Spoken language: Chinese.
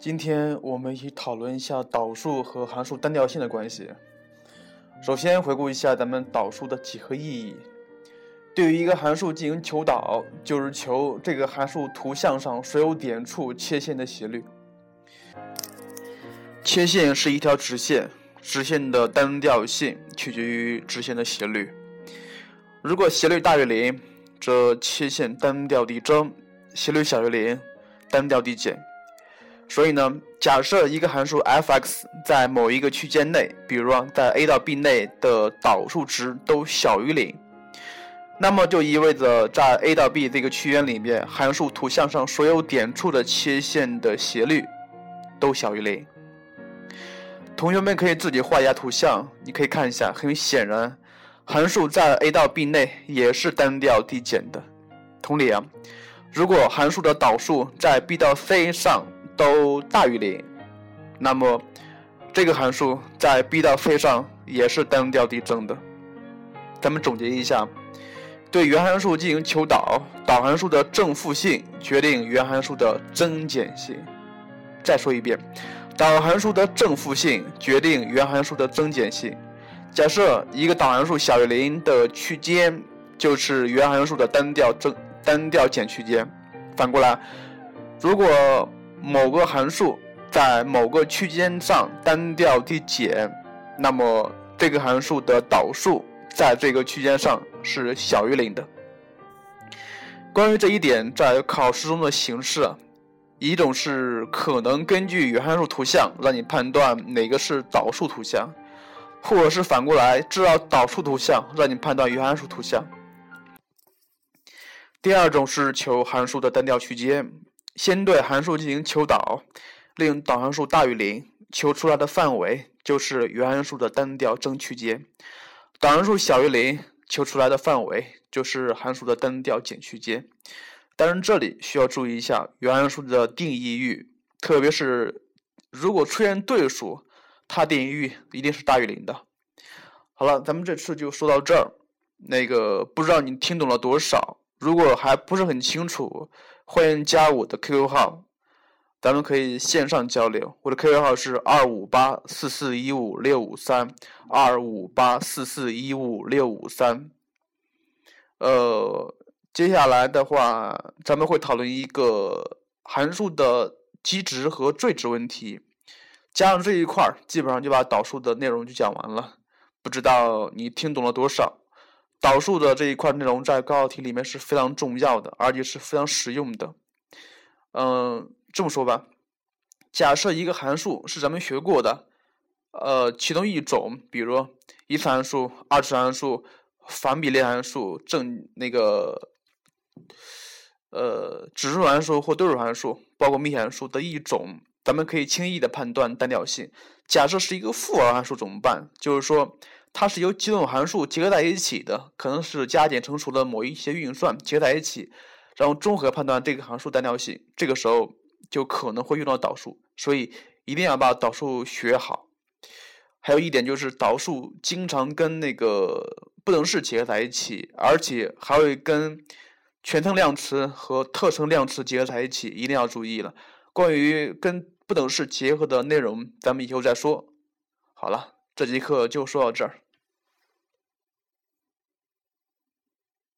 今天我们一起讨论一下导数和函数单调性的关系。首先回顾一下咱们导数的几何意义。对于一个函数进行求导，就是求这个函数图像上所有点处切线的斜率。切线是一条直线，直线的单调性取决于直线的斜率。如果斜率大于零，则切线单调递增；斜率小于零，单调递减。所以呢，假设一个函数 f(x) 在某一个区间内，比如啊，在 a 到 b 内的导数值都小于零，那么就意味着在 a 到 b 这个区间里面，函数图像上所有点处的切线的斜率都小于零。同学们可以自己画一下图像，你可以看一下，很显然。函数在 a 到 b 内也是单调递减的。同理啊，如果函数的导数在 b 到 c 上都大于零，那么这个函数在 b 到 c 上也是单调递增的。咱们总结一下：对原函数进行求导，导函数的正负性决定原函数的增减性。再说一遍，导函数的正负性决定原函数的增减性。假设一个导函数小于零的区间就是原函数的单调增单调减区间。反过来，如果某个函数在某个区间上单调递减，那么这个函数的导数在这个区间上是小于零的。关于这一点，在考试中的形式，一种是可能根据原函数图像让你判断哪个是导数图像。或者是反过来，知道导数图像，让你判断原函数图像。第二种是求函数的单调区间，先对函数进行求导，令导函数大于零，求出来的范围就是原函数的单调增区间；导函数小于零，求出来的范围就是函数的单调减区间。当然，这里需要注意一下原函数的定义域，特别是如果出现对数。它定义域一定是大于零的。好了，咱们这次就说到这儿。那个不知道你听懂了多少？如果还不是很清楚，欢迎加我的 QQ 号，咱们可以线上交流。我的 QQ 号是二五八四四一五六五三二五八四四一五六五三。呃，接下来的话，咱们会讨论一个函数的极值和最值问题。加上这一块儿，基本上就把导数的内容就讲完了。不知道你听懂了多少？导数的这一块内容在高考题里面是非常重要的，而且是非常实用的。嗯，这么说吧，假设一个函数是咱们学过的，呃，其中一种，比如一次函数、二次函数、反比例函数、正那个呃指数函数或对数函数，包括幂函数的一种。咱们可以轻易的判断单调性。假设是一个负二函数怎么办？就是说它是由几种函数结合在一起的，可能是加减乘除的某一些运算结合在一起，然后综合判断这个函数单调性。这个时候就可能会用到导数，所以一定要把导数学好。还有一点就是导数经常跟那个不等式结合在一起，而且还会跟全称量词和特称量词结合在一起，一定要注意了。关于跟不等式结合的内容，咱们以后再说。好了，这节课就说到这儿。